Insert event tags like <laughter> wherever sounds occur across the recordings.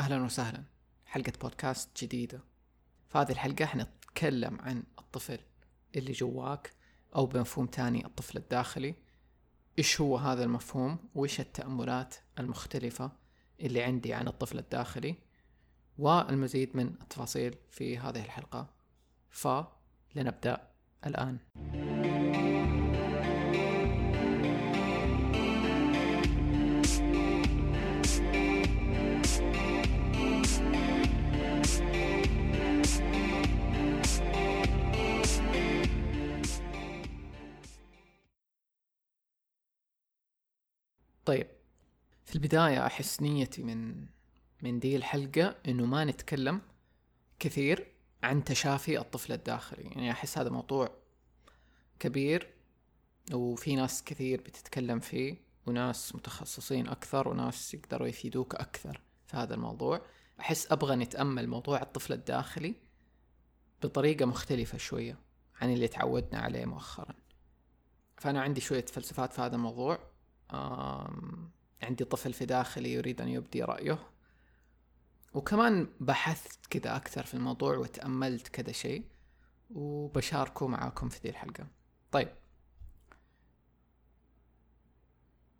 أهلا وسهلا. حلقة بودكاست جديدة. في هذه الحلقة حنتكلم عن الطفل اللي جواك أو بمفهوم تاني الطفل الداخلي. إيش هو هذا المفهوم؟ وإيش التأملات المختلفة اللي عندي عن الطفل الداخلي؟ والمزيد من التفاصيل في هذه الحلقة. فلنبدأ الآن. طيب. في البداية أحس نيتي من من دي الحلقة إنه ما نتكلم كثير عن تشافي الطفل الداخلي. يعني أحس هذا موضوع كبير وفي ناس كثير بتتكلم فيه وناس متخصصين أكثر وناس يقدروا يفيدوك أكثر في هذا الموضوع. أحس أبغى نتأمل موضوع الطفل الداخلي بطريقة مختلفة شوية عن اللي تعودنا عليه مؤخرا. فأنا عندي شوية فلسفات في هذا الموضوع. عندي طفل في داخلي يريد أن يبدي رأيه. وكمان بحثت كذا أكثر في الموضوع وتأملت كذا شيء وبشاركه معاكم في ذي الحلقة. طيب.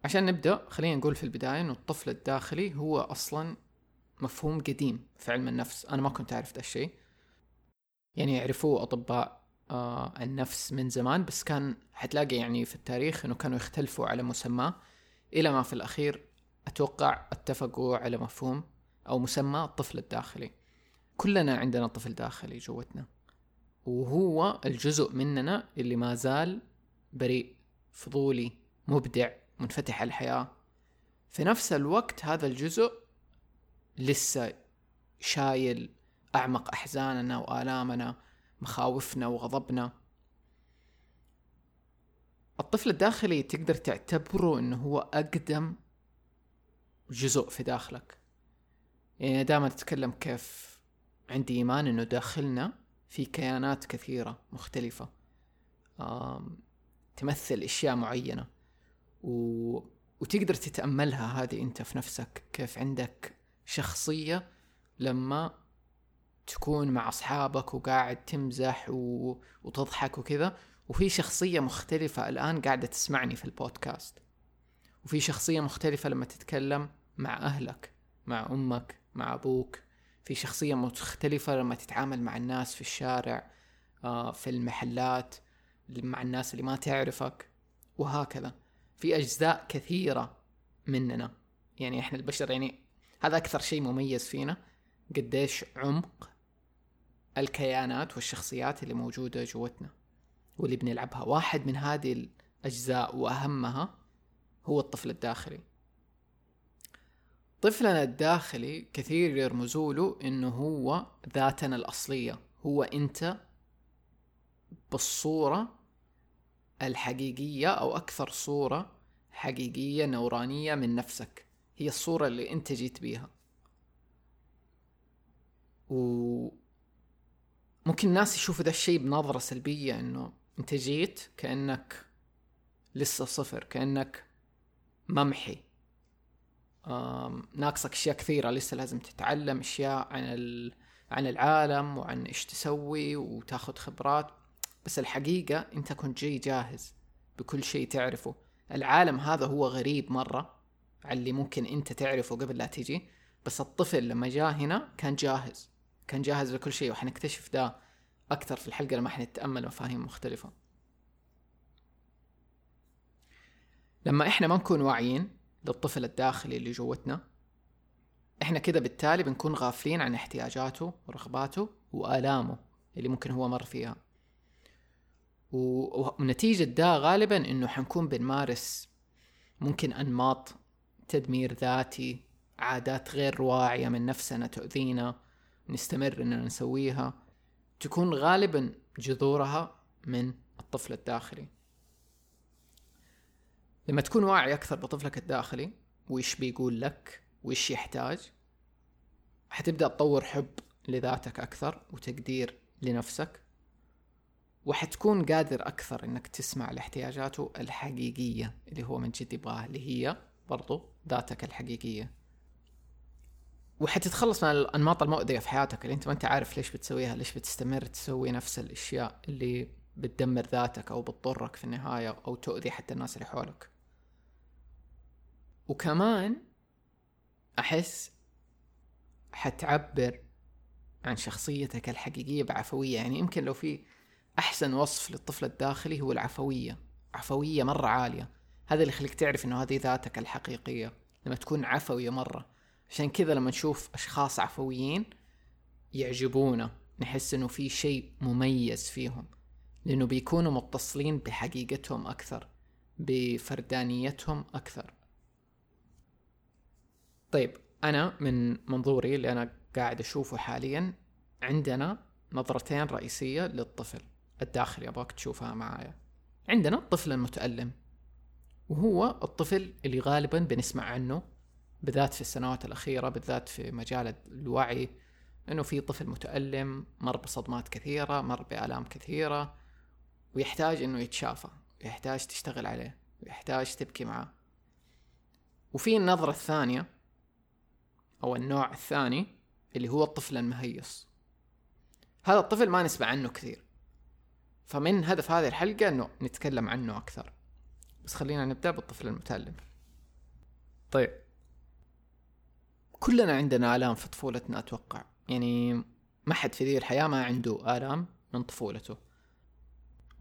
عشان نبدأ خلينا نقول في البداية إنه الطفل الداخلي هو أصلا مفهوم قديم في علم النفس. أنا ما كنت أعرف ذا الشيء. يعني يعرفوه أطباء آه النفس من زمان بس كان حتلاقي يعني في التاريخ إنه كانوا يختلفوا على مسماه إلى ما في الأخير أتوقع اتفقوا على مفهوم أو مسمى الطفل الداخلي. كلنا عندنا طفل داخلي جوتنا وهو الجزء مننا اللي ما زال بريء فضولي مبدع منفتح على الحياة. في نفس الوقت هذا الجزء لسه شايل أعمق أحزاننا وآلامنا مخاوفنا وغضبنا. الطفل الداخلي تقدر تعتبره إنه هو أقدم جزء في داخلك. يعني دائما أتكلم كيف عندي إيمان إنه داخلنا في كيانات كثيرة مختلفة. تمثل أشياء معينة. و... وتقدر تتأملها هذه أنت في نفسك كيف عندك شخصية لما تكون مع أصحابك وقاعد تمزح و... وتضحك وكذا. وفي شخصية مختلفة الآن قاعدة تسمعني في البودكاست. وفي شخصية مختلفة لما تتكلم مع أهلك مع أمك مع أبوك. في شخصية مختلفة لما تتعامل مع الناس في الشارع آه، في المحلات مع الناس اللي ما تعرفك. وهكذا. في أجزاء كثيرة مننا. يعني إحنا البشر يعني هذا أكثر شيء مميز فينا. قديش عمق الكيانات والشخصيات اللي موجودة جوتنا واللي بنلعبها. واحد من هذه الأجزاء وأهمها هو الطفل الداخلي. طفلنا الداخلي كثير يرمزوا له إنه هو ذاتنا الأصلية. هو أنت بالصورة الحقيقية أو أكثر صورة حقيقية نورانية من نفسك. هي الصورة اللي أنت جيت بيها. و ممكن الناس يشوفوا ذا الشيء بنظرة سلبية إنه أنت جيت كأنك لسه صفر كأنك ممحي. ناقصك أشياء كثيرة لسه لازم تتعلم أشياء عن عن العالم وعن إيش تسوي وتاخذ خبرات. بس الحقيقة أنت كنت جاي جاهز بكل شيء تعرفه. العالم هذا هو غريب مرة على اللي ممكن أنت تعرفه قبل لا تجي. بس الطفل لما جاء هنا كان جاهز. كان جاهز لكل شيء وحنكتشف ده أكثر في الحلقة لما حنتأمل مفاهيم مختلفة. لما إحنا ما نكون واعيين للطفل الداخلي اللي جوتنا إحنا كده بالتالي بنكون غافلين عن احتياجاته ورغباته وآلامه اللي ممكن هو مر فيها. ونتيجة ده غالبا إنه حنكون بنمارس ممكن أنماط تدمير ذاتي عادات غير واعية من نفسنا تؤذينا نستمر إننا نسويها تكون غالبا جذورها من الطفل الداخلي. لما تكون واعي أكثر بطفلك الداخلي وإيش بيقول لك؟ وإيش يحتاج؟ حتبدأ تطور حب لذاتك أكثر وتقدير لنفسك وحتكون قادر أكثر إنك تسمع لاحتياجاته الحقيقية اللي هو من جد يبغاها اللي هي برضو ذاتك الحقيقية. وحتتخلص من الأنماط المؤذية في حياتك اللي أنت ما أنت عارف ليش بتسويها ليش بتستمر تسوي نفس الأشياء اللي بتدمر ذاتك أو بتضرك في النهاية أو تؤذي حتى الناس اللي حولك. وكمان أحس حتعبر عن شخصيتك الحقيقية بعفوية يعني يمكن لو في أحسن وصف للطفل الداخلي هو العفوية عفوية مرة عالية. هذا اللي يخليك تعرف إنه هذه ذاتك الحقيقية لما تكون عفوية مرة. عشان كذا لما نشوف أشخاص عفويين يعجبونا نحس إنه في شيء مميز فيهم لأنه بيكونوا متصلين بحقيقتهم أكثر بفردانيتهم أكثر. طيب أنا من منظوري اللي أنا قاعد أشوفه حاليا عندنا نظرتين رئيسية للطفل. الداخلي أبغاك تشوفها معايا. عندنا الطفل المتالم وهو الطفل اللي غالبا بنسمع عنه بالذات في السنوات الأخيرة بالذات في مجال الوعي إنه في طفل متألم مر بصدمات كثيرة مر بآلام كثيرة ويحتاج إنه يتشافى يحتاج تشتغل عليه ويحتاج تبكي معاه وفي النظرة الثانية أو النوع الثاني اللي هو الطفل المهيص. هذا الطفل ما نسمع عنه كثير. فمن هدف هذه الحلقة إنه نتكلم عنه أكثر. بس خلينا نبدأ بالطفل المتألم. طيب. كلنا عندنا آلام في طفولتنا أتوقع. يعني ما حد في ذي الحياة ما عنده آلام من طفولته.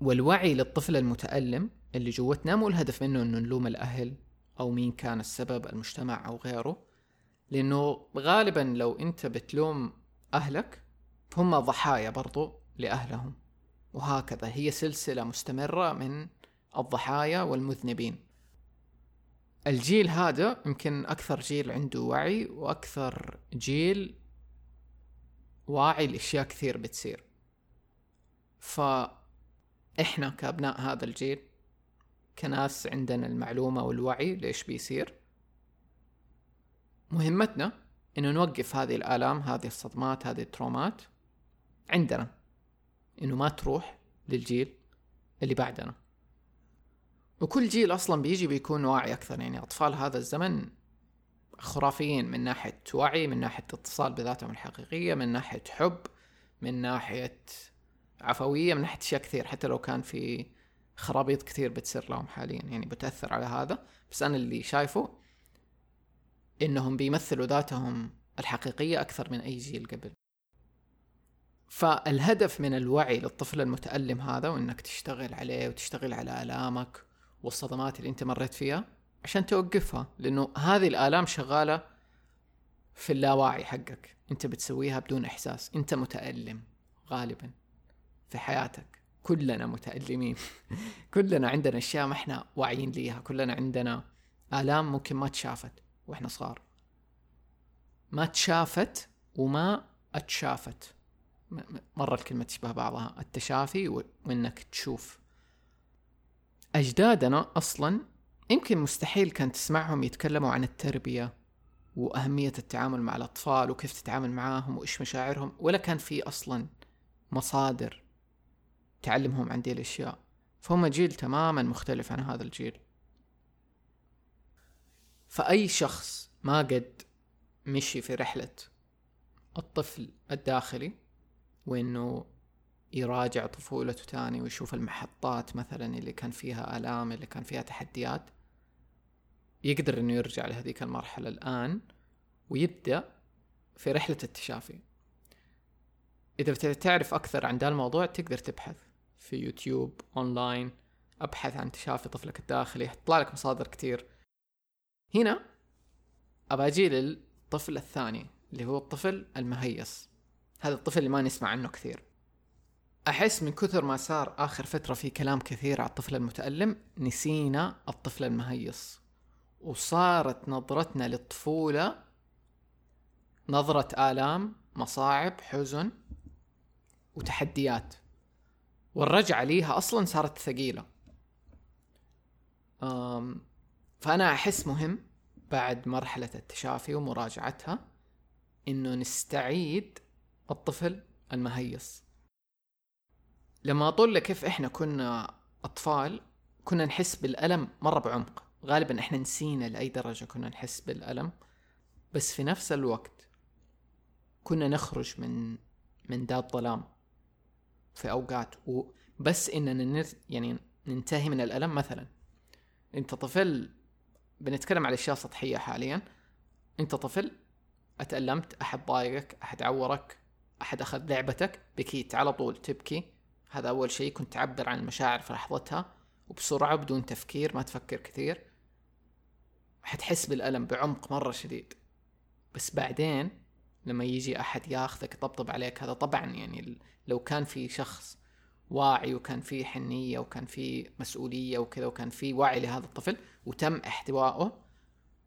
والوعي للطفل المتألم اللي جوتنا مو الهدف منه إنه نلوم الأهل أو مين كان السبب المجتمع أو غيره. لأنه غالبا لو أنت بتلوم أهلك فهم ضحايا برضو لأهلهم. وهكذا هي سلسلة مستمرة من الضحايا والمذنبين. الجيل هذا يمكن أكثر جيل عنده وعي وأكثر جيل واعي لأشياء كثير بتصير. فإحنا كأبناء هذا الجيل كناس عندنا المعلومة والوعي ليش بيصير مهمتنا إنه نوقف هذه الآلام هذه الصدمات هذه الترومات عندنا إنه ما تروح للجيل اللي بعدنا. وكل جيل أصلا بيجي بيكون واعي أكثر. يعني أطفال هذا الزمن خرافيين من ناحية وعي من ناحية اتصال بذاتهم الحقيقية من ناحية حب من ناحية عفوية من ناحية أشياء كثير. حتى لو كان في خرابيط كثير بتصير لهم حاليا. يعني بتأثر على هذا. بس أنا اللي شايفه إنهم بيمثلوا ذاتهم الحقيقية أكثر من أي جيل قبل. فالهدف من الوعي للطفل المتألم هذا وإنك تشتغل عليه وتشتغل على آلامك والصدمات اللي انت مريت فيها عشان توقفها لأنه هذه الآلام شغالة في اللاواعي حقك. انت بتسويها بدون إحساس. انت متألم غالبا في حياتك. كلنا متألمين. <laughs> كلنا عندنا أشياء ما إحنا واعيين ليها. كلنا عندنا آلام ممكن ما تشافت وإحنا صغار. ما تشافت وما أتشافت. مرة الكلمة تشبه بعضها. التشافي وإنك تشوف. أجدادنا أصلا يمكن مستحيل كان تسمعهم يتكلموا عن التربية وأهمية التعامل مع الأطفال وكيف تتعامل معاهم وإيش مشاعرهم ولا كان في أصلا مصادر تعلمهم عن دي الأشياء. فهم جيل تماما مختلف عن هذا الجيل. فأي شخص ما قد مشي في رحلة الطفل الداخلي وإنه يراجع طفولته تاني ويشوف المحطات مثلا اللي كان فيها آلام اللي كان فيها تحديات يقدر إنه يرجع لهذيك المرحلة الآن ويبدأ في رحلة التشافي إذا بتعرف أكثر عن ذا الموضوع تقدر تبحث في يوتيوب أونلاين أبحث عن تشافي طفلك الداخلي يطلع لك مصادر كتير. هنا أبى أجي للطفل الثاني اللي هو الطفل المهيص. هذا الطفل اللي ما نسمع عنه كثير. أحس من كثر ما صار آخر فترة في كلام كثير على الطفل المتألم نسينا الطفل المهيص. وصارت نظرتنا للطفولة نظرة آلام مصاعب حزن وتحديات. والرجعة ليها أصلا صارت ثقيلة. فأنا أحس مهم بعد مرحلة التشافي ومراجعتها إنه نستعيد الطفل المهيص. لما أطول كيف إحنا كنا أطفال كنا نحس بالألم مرة بعمق. غالبا إحنا نسينا لأي درجة كنا نحس بالألم. بس في نفس الوقت كنا نخرج من من ذا الظلام في أوقات وبس إننا نر يعني ننتهي من الألم. مثلا أنت طفل بنتكلم على أشياء سطحية حاليا. أنت طفل أتألمت أحد ضايقك أحد عورك أحد أخذ لعبتك بكيت على طول تبكي. هذا أول شيء كنت تعبر عن المشاعر في لحظتها وبسرعة بدون تفكير ما تفكر كثير. حتحس بالألم بعمق مرة شديد. بس بعدين لما يجي أحد ياخذك يطبطب عليك هذا طبعا يعني لو كان في شخص واعي وكان في حنية وكان في مسؤولية وكذا وكان في وعي لهذا الطفل وتم احتوائه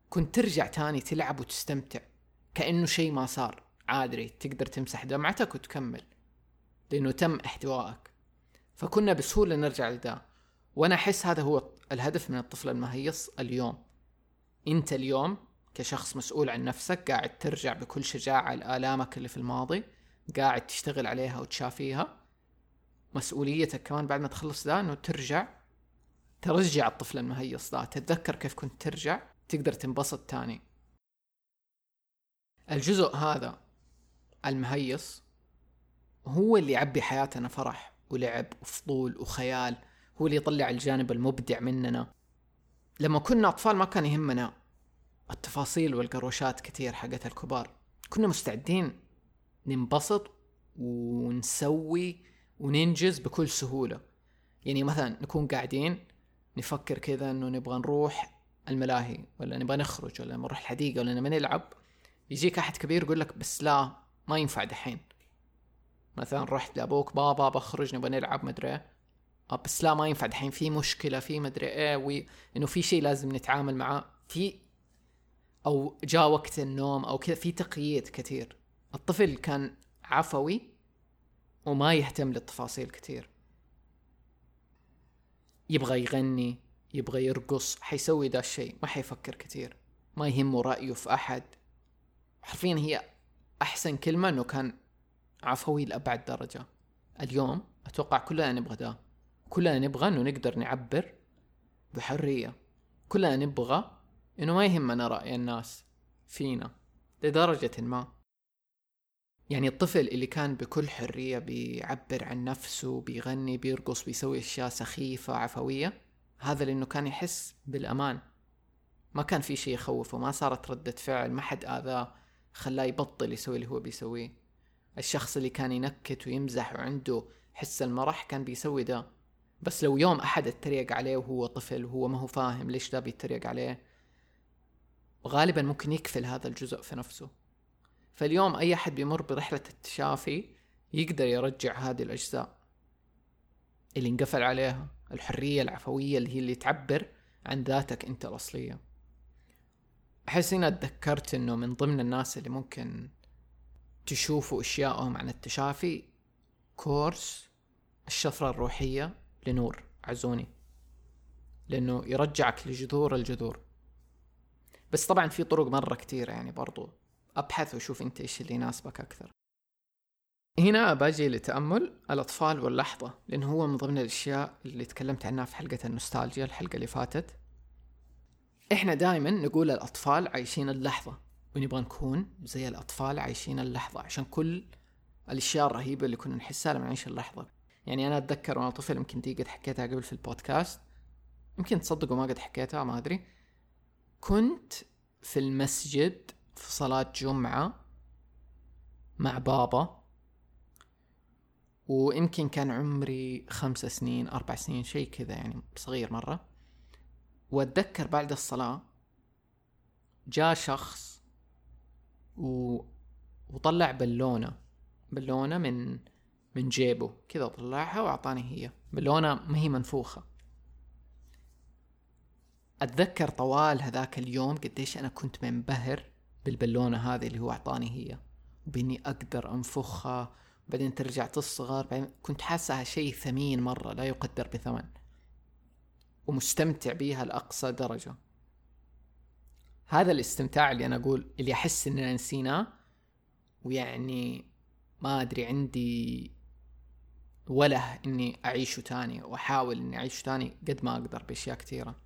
كنت ترجع تاني تلعب وتستمتع. كأنه شيء ما صار. عادي تقدر تمسح دمعتك وتكمل. لأنه تم احتوائك. فكنا بسهولة نرجع لده. وأنا أحس هذا هو الهدف من الطفل المهيص اليوم. أنت اليوم كشخص مسؤول عن نفسك قاعد ترجع بكل شجاعة لآلامك اللي في الماضي قاعد تشتغل عليها وتشافيها. مسؤوليتك كمان بعد ما تخلص ذا إنه ترجع ترجع الطفل المهيص ذا تتذكر كيف كنت ترجع تقدر تنبسط تاني. الجزء هذا المهيص هو اللي يعبي حياتنا فرح. ولعب وفضول وخيال. هو اللي يطلع الجانب المبدع مننا. لما كنا أطفال ما كان يهمنا التفاصيل والقروشات كثير حقت الكبار. كنا مستعدين ننبسط ونسوي وننجز بكل سهولة. يعني مثلا نكون قاعدين نفكر كذا إنه نبغى نروح الملاهي ولا نبغى نخرج ولا نروح الحديقة ولا نبغى نلعب. يجيك أحد كبير يقول لك بس لا ما ينفع دحين. مثلا رحت لأبوك بابا بخرج نبغى نلعب مدري آه بس لا ما ينفع. دحين في مشكلة في مدري إيه وانه في شيء لازم نتعامل معاه. في أو جاء وقت النوم أو كذا في تقييد كثير الطفل كان عفوي وما يهتم للتفاصيل كثير يبغى يغني يبغى يرقص حيسوي ذا الشيء ما حيفكر كثير ما يهمه رأيه في أحد. حرفيا هي أحسن كلمة إنه كان عفوي لأبعد درجة. اليوم أتوقع كلنا نبغى ده. كلنا نبغى إنه نقدر نعبر بحرية. كلنا نبغى إنه ما يهمنا رأي الناس فينا لدرجة ما. يعني الطفل اللي كان بكل حرية بيعبر عن نفسه بيغني بيرقص بيسوي أشياء سخيفة عفوية هذا لأنه كان يحس بالأمان. ما كان في شيء يخوفه ما صارت ردة فعل ما حد آذاه خلاه يبطل يسوي اللي هو بيسويه. الشخص اللي كان ينكت ويمزح وعنده حس المرح كان بيسوي ده. بس لو يوم أحد اتريق عليه وهو طفل وهو ما هو فاهم ليش ده بيتريق عليه غالبا ممكن يكفل هذا الجزء في نفسه. فاليوم أي أحد بيمر برحلة التشافي يقدر يرجع هذه الأجزاء اللي انقفل عليها الحرية العفوية اللي هي اللي تعبر عن ذاتك أنت الأصلية. أحس هنا تذكرت أنه من ضمن الناس اللي ممكن تشوفوا أشياءهم عن التشافي كورس الشفرة الروحية لنور عزوني. لأنه يرجعك لجذور الجذور. بس طبعا في طرق مرة كتيرة يعني برضو. أبحث وشوف أنت إيش اللي يناسبك أكثر. هنا باجي لتأمل الأطفال واللحظة لأنه هو من ضمن الأشياء اللي تكلمت عنها في حلقة النوستالجيا الحلقة اللي فاتت. إحنا دائما نقول الأطفال عايشين اللحظة. ونبغى نكون زي الأطفال عايشين اللحظة عشان كل الأشياء الرهيبة اللي كنا نحسها لما نعيش اللحظة. يعني أنا أتذكر وأنا طفل يمكن دي قد حكيتها قبل في البودكاست يمكن تصدقوا ما قد حكيتها ما أدري. كنت في المسجد في صلاة جمعة مع بابا ويمكن كان عمري خمسة سنين أربع سنين شيء كذا يعني صغير مرة. وأتذكر بعد الصلاة جاء شخص و... وطلع بالونة بالونة من من جيبه. كذا طلعها وأعطاني هي. بالونة ما هي منفوخة. أتذكر طوال هذاك اليوم قديش أنا كنت منبهر بالبالونة هذه اللي هو أعطاني هي. وبإني أقدر أنفخها بعدين ترجع تصغر بعدين كنت حاسها شيء ثمين مرة لا يقدر بثمن. ومستمتع بيها لأقصى درجة. هذا الاستمتاع اللي أنا أقول اللي أحس إننا نسيناه ويعني ما أدري عندي وله إني أعيشه تاني وأحاول إني أعيشه تاني قد ما أقدر بأشياء كثيرة.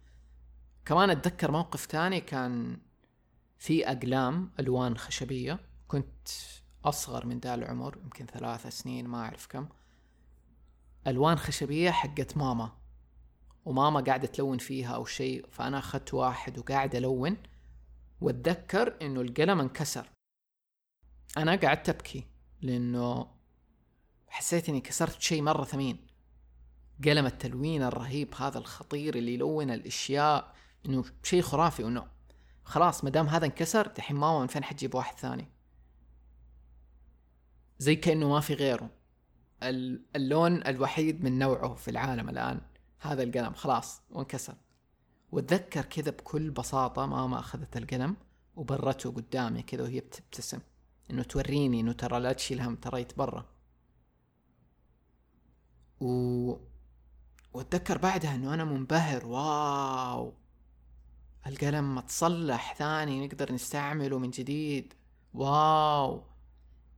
كمان أتذكر موقف تاني كان في أقلام ألوان خشبية. كنت أصغر من ذا العمر يمكن ثلاثة سنين ما أعرف كم. ألوان خشبية حقت ماما وماما قاعدة تلون فيها أو شيء فأنا أخذت واحد وقاعد ألون. وأتذكر إنه القلم انكسر. أنا قعدت أبكي لأنه حسيت إني كسرت شيء مرة ثمين. قلم التلوين الرهيب هذا الخطير اللي يلون الأشياء إنه شيء خرافي وانه خلاص ما دام هذا انكسر دحين ماما من فين حتجيب واحد ثاني. زي كأنه ما في غيره. اللون الوحيد من نوعه في العالم الآن هذا القلم خلاص وانكسر. واتذكر كذا بكل بساطة ماما أخذت القلم وبرته قدامي كذا وهي بتبتسم. إنه توريني إنه ترى لا تشيل هم ترى يتبرى و واتذكر بعدها إنه أنا منبهر. واو! القلم متصلح ثاني نقدر نستعمله من جديد. واو!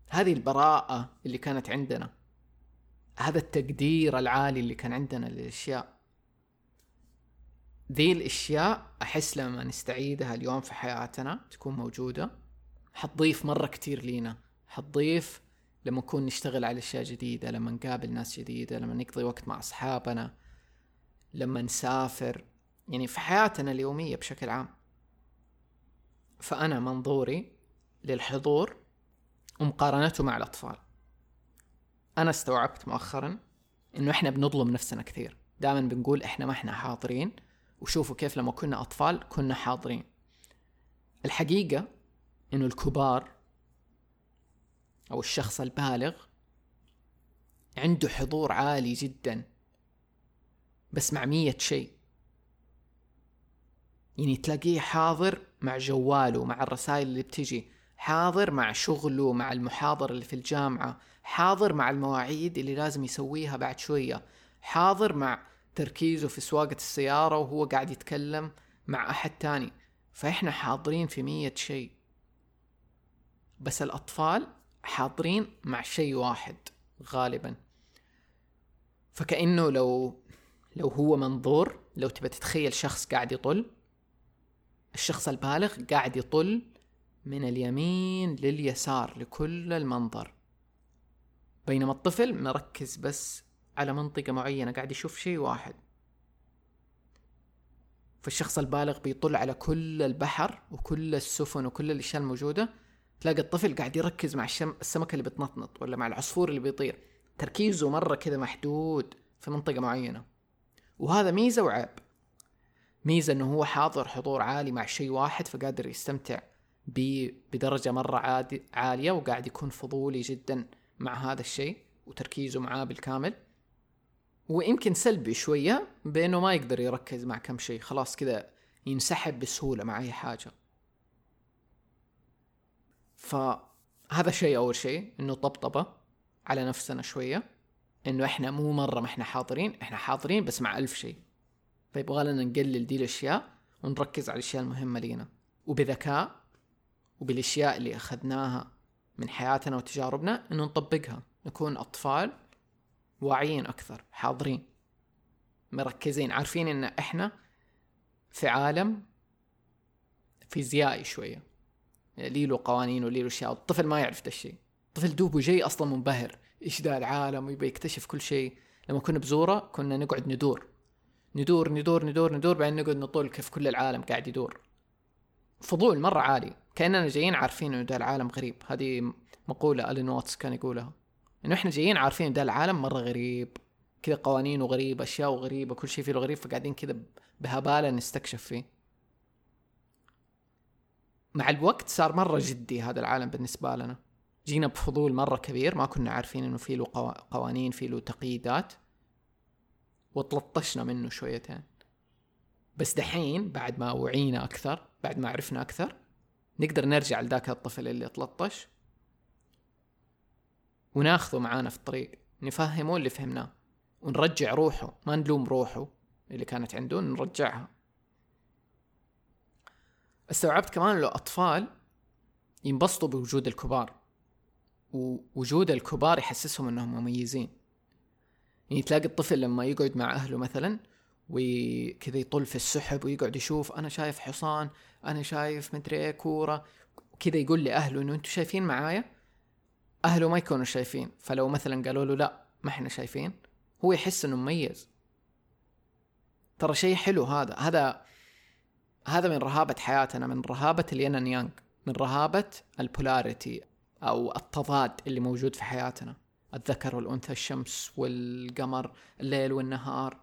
هذه البراءة اللي كانت عندنا. هذا التقدير العالي اللي كان عندنا للأشياء. ذي الأشياء أحس لما نستعيدها اليوم في حياتنا تكون موجودة. حتضيف مرة كتير لينا. حتضيف لما نكون نشتغل على أشياء جديدة لما نقابل ناس جديدة لما نقضي وقت مع أصحابنا لما نسافر. يعني في حياتنا اليومية بشكل عام. فأنا منظوري للحضور ومقارنته مع الأطفال. أنا استوعبت مؤخرا إنه إحنا بنظلم نفسنا كثير. دائما بنقول إحنا ما إحنا حاضرين. وشوفوا كيف لما كنا أطفال كنا حاضرين. الحقيقة إنه الكبار أو الشخص البالغ عنده حضور عالي جدا بس مع مية شيء. يعني تلاقيه حاضر مع جواله مع الرسائل اللي بتجي حاضر مع شغله مع المحاضرة اللي في الجامعة حاضر مع المواعيد اللي لازم يسويها بعد شوية حاضر مع تركيزه في سواقة السيارة وهو قاعد يتكلم مع أحد تاني. فإحنا حاضرين في مية شيء. بس الأطفال حاضرين مع شيء واحد غالبا. فكأنه لو لو هو منظور لو تبى تتخيل شخص قاعد يطل الشخص البالغ قاعد يطل من اليمين لليسار لكل المنظر. بينما الطفل مركز بس على منطقة معينة قاعد يشوف شيء واحد. فالشخص البالغ بيطل على كل البحر وكل السفن وكل الأشياء الموجودة. تلاقي الطفل قاعد يركز مع الشم... السمكة اللي بتنطنط ولا مع العصفور اللي بيطير. تركيزه مرة كذا محدود في منطقة معينة. وهذا ميزة وعيب. ميزة إنه هو حاضر حضور عالي مع شيء واحد فقادر يستمتع بدرجة مرة عادي عالية وقاعد يكون فضولي جدا مع هذا الشيء وتركيزه معاه بالكامل. ويمكن سلبي شوية بأنه ما يقدر يركز مع كم شيء. خلاص كذا ينسحب بسهولة مع أي حاجة. فهذا شيء أول شيء إنه طبطبة على نفسنا شوية إنه إحنا مو مرة ما إحنا حاضرين إحنا حاضرين بس مع ألف شيء. فيبغى لنا نقلل دي الأشياء ونركز على الأشياء المهمة لينا. وبذكاء وبالأشياء اللي أخذناها من حياتنا وتجاربنا إنه نطبقها. نكون أطفال واعيين أكثر حاضرين مركزين عارفين إن إحنا في عالم فيزيائي شوية. لي له قوانين ولي له أشياء الطفل ما يعرف ده الشيء. الطفل دوبه جاي أصلا منبهر إيش ذا العالم؟ ويبي يكتشف كل شيء. لما كنا بزورة كنا نقعد ندور. ندور ندور ندور ندور بعدين نقعد نطول كيف كل العالم قاعد يدور. فضول مرة عالي كأننا جايين عارفين انه ده العالم غريب. هذه مقولة ألين واتس كان يقولها. إنه إحنا جايين عارفين إن ده العالم مرة غريب كذا قوانينه غريبة اشياء غريبة كل شيء فيه غريب فقاعدين كذا بهبالة نستكشف فيه. مع الوقت صار مرة جدي هذا العالم بالنسبة لنا. جينا بفضول مرة كبير ما كنا عارفين إنه في له قوانين في له تقييدات. وتلطشنا منه شويتين. بس دحين بعد ما وعينا أكثر بعد ما عرفنا أكثر نقدر نرجع لذاك الطفل اللي تلطش. وناخذه معانا في الطريق نفهمه اللي فهمناه ونرجع روحه ما نلوم روحه اللي كانت عنده نرجعها. استوعبت كمان لو أطفال ينبسطوا بوجود الكبار ووجود الكبار يحسسهم إنهم مميزين. يعني تلاقي الطفل لما يقعد مع أهله مثلا وكذا يطل في السحب ويقعد يشوف أنا شايف حصان أنا شايف مدري إيه كورة كذا يقول لأهله إنه أنتم شايفين معايا؟ أهله ما يكونوا شايفين. فلو مثلا قالوا له لا ما إحنا شايفين. هو يحس إنه مميز. ترى شيء حلو هذا. هذا هذا من رهابة حياتنا من رهابة الين يانج من رهابة البولاريتي أو التضاد اللي موجود في حياتنا. الذكر والأنثى الشمس والقمر الليل والنهار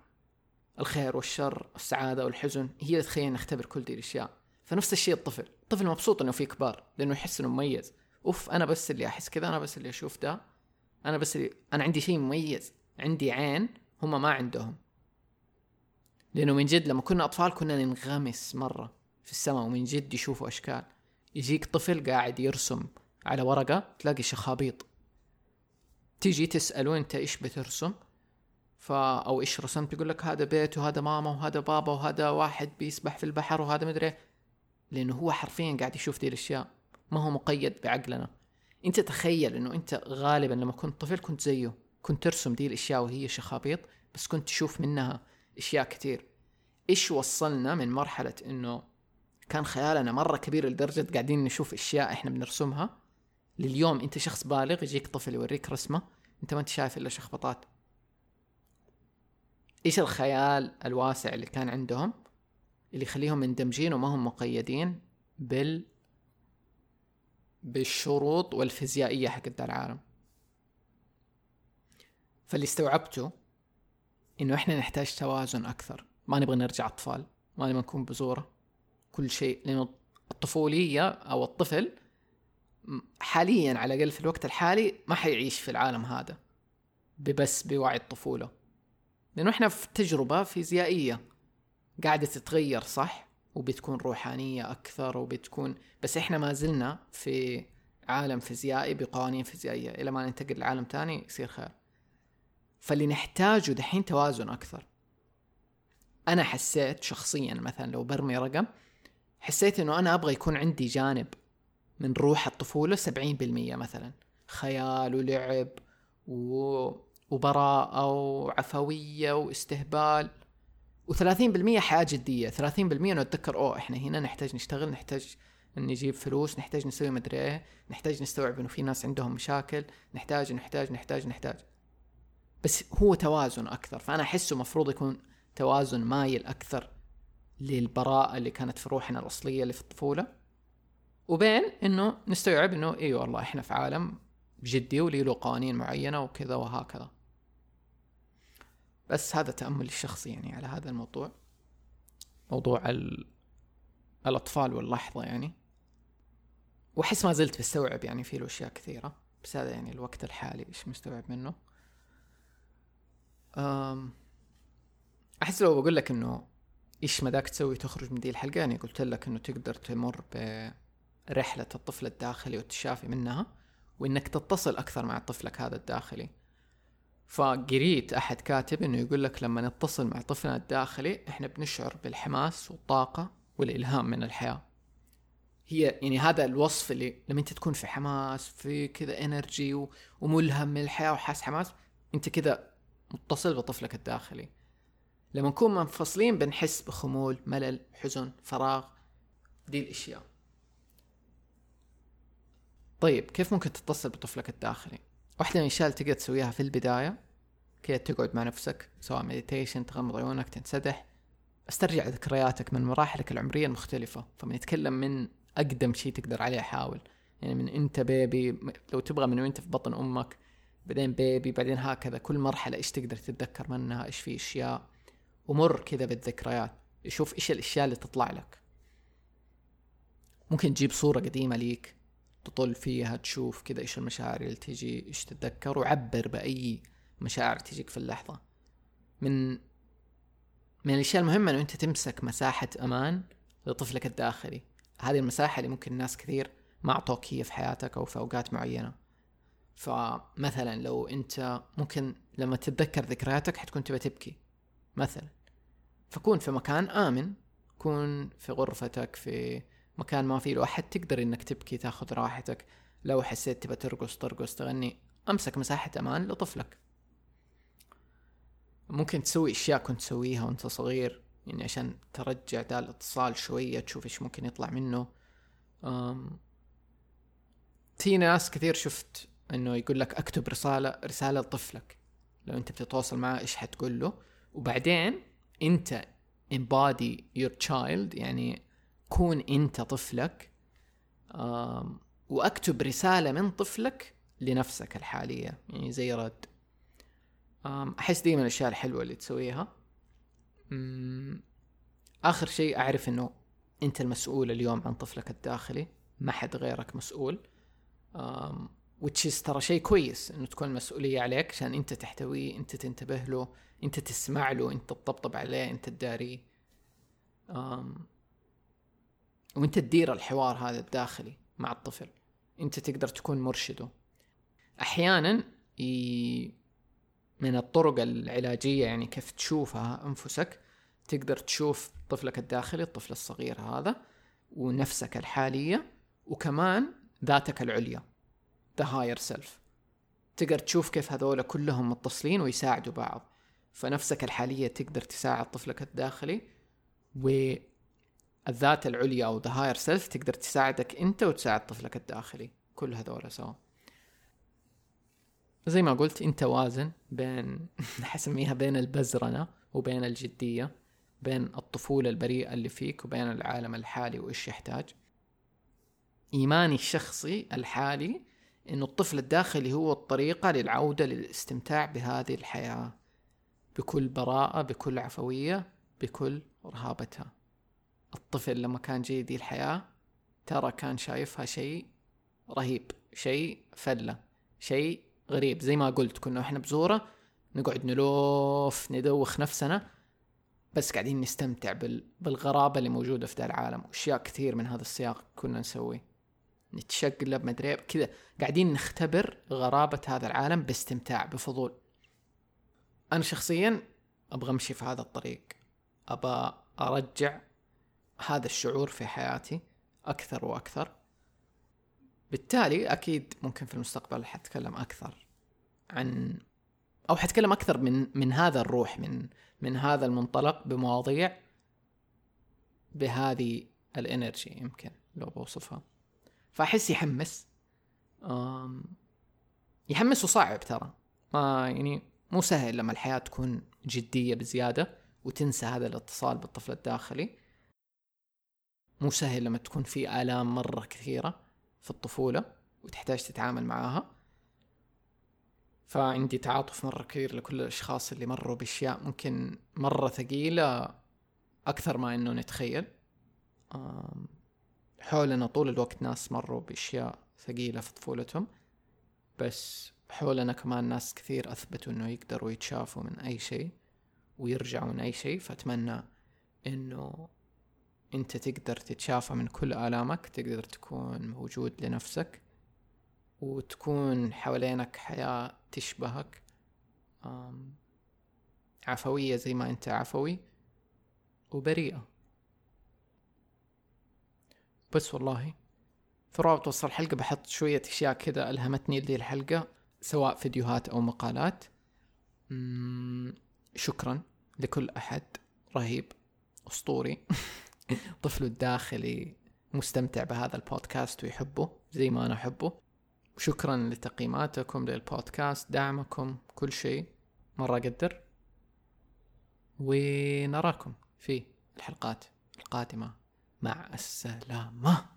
الخير والشر السعادة والحزن. هي اللي تخلينا نختبر كل دي الأشياء. فنفس الشيء الطفل. الطفل مبسوط إنه في كبار لأنه يحس إنه مميز. أوف أنا بس اللي أحس كذا أنا بس اللي أشوف ده. أنا بس اللي أنا عندي شيء مميز عندي عين هم ما عندهم. لأنه من جد لما كنا أطفال كنا ننغمس مرة في السماء ومن جد يشوفوا أشكال. يجيك طفل قاعد يرسم على ورقة تلاقي شخابيط. تيجي تسأله أنت إيش بترسم؟ فا أو إيش رسمت؟ يقول لك هذا بيت وهذا ماما وهذا بابا وهذا واحد بيسبح في البحر وهذا مدري لأنه هو حرفيا قاعد يشوف دي الأشياء. ما هو مقيد بعقلنا. انت تخيل انه انت غالبا لما كنت طفل كنت زيه. كنت ترسم دي الأشياء وهي شخابيط بس كنت تشوف منها أشياء كثير إيش وصلنا من مرحلة إنه كان خيالنا مرة كبير لدرجة قاعدين نشوف أشياء إحنا بنرسمها؟ لليوم أنت شخص بالغ يجيك طفل يوريك رسمة أنت ما أنت شايف إلا شخبطات. إيش الخيال الواسع اللي كان عندهم؟ اللي يخليهم مندمجين وما هم مقيدين؟ بال بالشروط والفيزيائية حقت العالم. فاللي استوعبته إنه إحنا نحتاج توازن أكثر. ما نبغى نرجع أطفال. ما نبغى نكون بزورة. كل شيء. لأنه الطفولية أو الطفل حاليا على الأقل في الوقت الحالي ما حيعيش في العالم هذا. ببس بوعي الطفولة. لأنه إحنا في تجربة فيزيائية قاعدة تتغير صح؟ وبتكون روحانية أكثر وبتكون بس إحنا ما زلنا في عالم فيزيائي بقوانين فيزيائية. إلى ما ننتقل لعالم تاني يصير خير. فاللي نحتاجه دحين توازن أكثر. أنا حسيت شخصيا مثلا لو برمي رقم حسيت إنه أنا أبغى يكون عندي جانب من روح الطفولة سبعين بالمية مثلا. خيال ولعب و... وبراءة وعفوية واستهبال. و30% حياة جدية. 30% انه أتذكر أوه إحنا هنا نحتاج نشتغل نحتاج نجيب فلوس نحتاج نسوي مدري إيه نحتاج نستوعب إنه في ناس عندهم مشاكل نحتاج نحتاج نحتاج نحتاج. بس هو توازن أكثر فأنا أحسه مفروض يكون توازن مايل أكثر للبراءة اللي كانت في روحنا الأصلية اللي في الطفولة. وبين إنه نستوعب إي أيوة والله إحنا في عالم جدي ولي له قوانين معينة وكذا وهكذا. بس هذا تأملي الشخصي يعني على هذا الموضوع. موضوع ال... الأطفال واللحظة يعني. وأحس ما زلت بستوعب يعني في له أشياء كثيرة بس هذا يعني الوقت الحالي إيش مستوعب منه. أحس لو بقول لك إنه إيش مداك تسوي تخرج من دي الحلقة يعني قلت لك إنه تقدر تمر برحلة الطفل الداخلي والتشافي منها وإنك تتصل أكثر مع طفلك هذا الداخلي. فقريت أحد كاتب إنه يقول لك لما نتصل مع طفلنا الداخلي إحنا بنشعر بالحماس والطاقة والإلهام من الحياة. هي يعني هذا الوصف اللي لما أنت تكون في حماس في كذا energy وملهم من الحياة وحاس حماس أنت كذا متصل بطفلك الداخلي. لما نكون منفصلين بنحس بخمول ملل حزن فراغ دي الأشياء. طيب كيف ممكن تتصل بطفلك الداخلي؟ واحدة من الأشياء اللي تقدر تسويها في البداية كذا تقعد مع نفسك سواء meditation تغمض عيونك تنسدح. أسترجع ذكرياتك من مراحلك العمرية المختلفة فبنتكلم من أقدم شيء تقدر عليه حاول. يعني من أنت بيبي لو تبغى من وأنت في بطن أمك بعدين بيبي بعدين هكذا. كل مرحلة إيش تقدر تتذكر منها؟ إيش في أشياء؟ ومر كذا بالذكريات شوف إيش الأشياء اللي تطلع لك. ممكن تجيب صورة قديمة ليك. تطل فيها تشوف كذا إيش المشاعر اللي تجي إيش تتذكر وعبر بأي مشاعر تجيك في اللحظة. من من الأشياء المهمة إنه أنت تمسك مساحة أمان لطفلك الداخلي. هذه المساحة اللي ممكن ناس كثير ما أعطوك هي في حياتك أو في أوقات معينة. فمثلا لو أنت ممكن لما تتذكر ذكرياتك حتكون تبى تبكي مثلا. فكون في مكان آمن كون في غرفتك في مكان ما في له احد تقدر إنك تبكي تاخذ راحتك. لو حسيت تبى ترقص ترقص تغني أمسك مساحة أمان لطفلك ممكن تسوي أشياء كنت تسويها وأنت صغير يعني عشان ترجع ذا الاتصال شوية تشوف إيش ممكن يطلع منه. أم... في ناس كثير شفت إنه يقول لك أكتب رسالة رسالة لطفلك لو أنت بتتواصل معاه إيش حتقول له؟ وبعدين أنت embody your child يعني كون أنت طفلك وأكتب رسالة من طفلك لنفسك الحالية يعني زي رد. أحس دي من الأشياء الحلوة اللي تسويها. آخر شيء أعرف إنه أنت المسؤول اليوم عن طفلك الداخلي ما حد غيرك مسؤول. وتشيز ترى شيء كويس إنه تكون المسؤوليه عليك عشان أنت تحتويه أنت تنتبه له أنت تسمع له أنت تطبطب عليه أنت تداريه وانت تدير الحوار هذا الداخلي مع الطفل انت تقدر تكون مرشده. أحيانا ي... من الطرق العلاجية يعني كيف تشوفها أنفسك تقدر تشوف طفلك الداخلي الطفل الصغير هذا ونفسك الحالية وكمان ذاتك العليا the higher self. تقدر تشوف كيف هذول كلهم متصلين ويساعدوا بعض. فنفسك الحالية تقدر تساعد طفلك الداخلي والذات العليا أو the higher self تقدر تساعدك أنت وتساعد طفلك الداخلي. كل هذول سوا. زي ما قلت أنت وازن بين <laughs> حسميها بين البزرنة وبين الجدية بين الطفولة البريئة اللي فيك وبين العالم الحالي وإيش يحتاج. إيماني الشخصي الحالي إنه الطفل الداخلي هو الطريقة للعودة للاستمتاع بهذه الحياة. بكل براءة بكل عفوية بكل رهابتها. الطفل لما كان جاي دي الحياة ترى كان شايفها شيء رهيب شيء فلة شيء غريب. زي ما قلت كنا إحنا بزورة نقعد نلوف ندوخ نفسنا بس قاعدين نستمتع بال... بالغرابة اللي موجودة في ذا العالم. وأشياء كثير من هذا السياق كنا نسوي نتشقلب مدري كذا قاعدين نختبر غرابة هذا العالم باستمتاع بفضول. أنا شخصيا أبغى أمشي في هذا الطريق. أبى أرجع هذا الشعور في حياتي أكثر وأكثر. بالتالي أكيد ممكن في المستقبل حتكلم أكثر عن أو حتكلم أكثر من من هذا الروح من من هذا المنطلق بمواضيع بهذه الإنرجي يمكن لو بوصفها. فأحس يحمس. يحمس وصعب ترى. ما يعني مو سهل لما الحياة تكون جدية بزيادة وتنسى هذا الاتصال بالطفل الداخلي. مو سهل لما تكون في آلام مرة كثيرة في الطفولة وتحتاج تتعامل معاها. فعندي تعاطف مرة كبير لكل الأشخاص اللي مروا بأشياء ممكن مرة ثقيلة أكثر ما إنه نتخيل. حولنا طول الوقت ناس مروا بأشياء ثقيلة في طفولتهم بس حولنا كمان ناس كثير أثبتوا إنه يقدروا يتشافوا من أي شيء ويرجعوا من أي شيء. فأتمنى إنه انت تقدر تتشافى من كل آلامك تقدر تكون موجود لنفسك وتكون حوالينك حياة تشبهك عفوية زي ما انت عفوي وبريئة. بس والله في رابط وصل الحلقة بحط شوية أشياء كذا ألهمتني لذي الحلقة سواء فيديوهات أو مقالات. شكرا لكل أحد رهيب أسطوري. <laughs> <laughs> طفله الداخلي مستمتع بهذا البودكاست ويحبه زي ما أنا أحبه. وشكرا لتقييماتكم للبودكاست دعمكم كل شيء. مرة أقدر. ونراكم في الحلقات القادمة. مع السلامة.